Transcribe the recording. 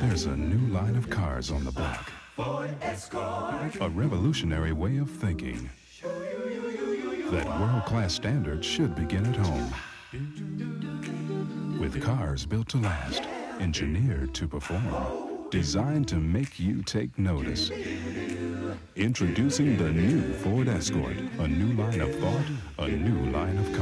There's a new line of cars on the block. A revolutionary way of thinking. That world-class standards should begin at home. With cars built to last, engineered to perform, designed to make you take notice. Introducing the new Ford Escort, a new line of thought, a new line of.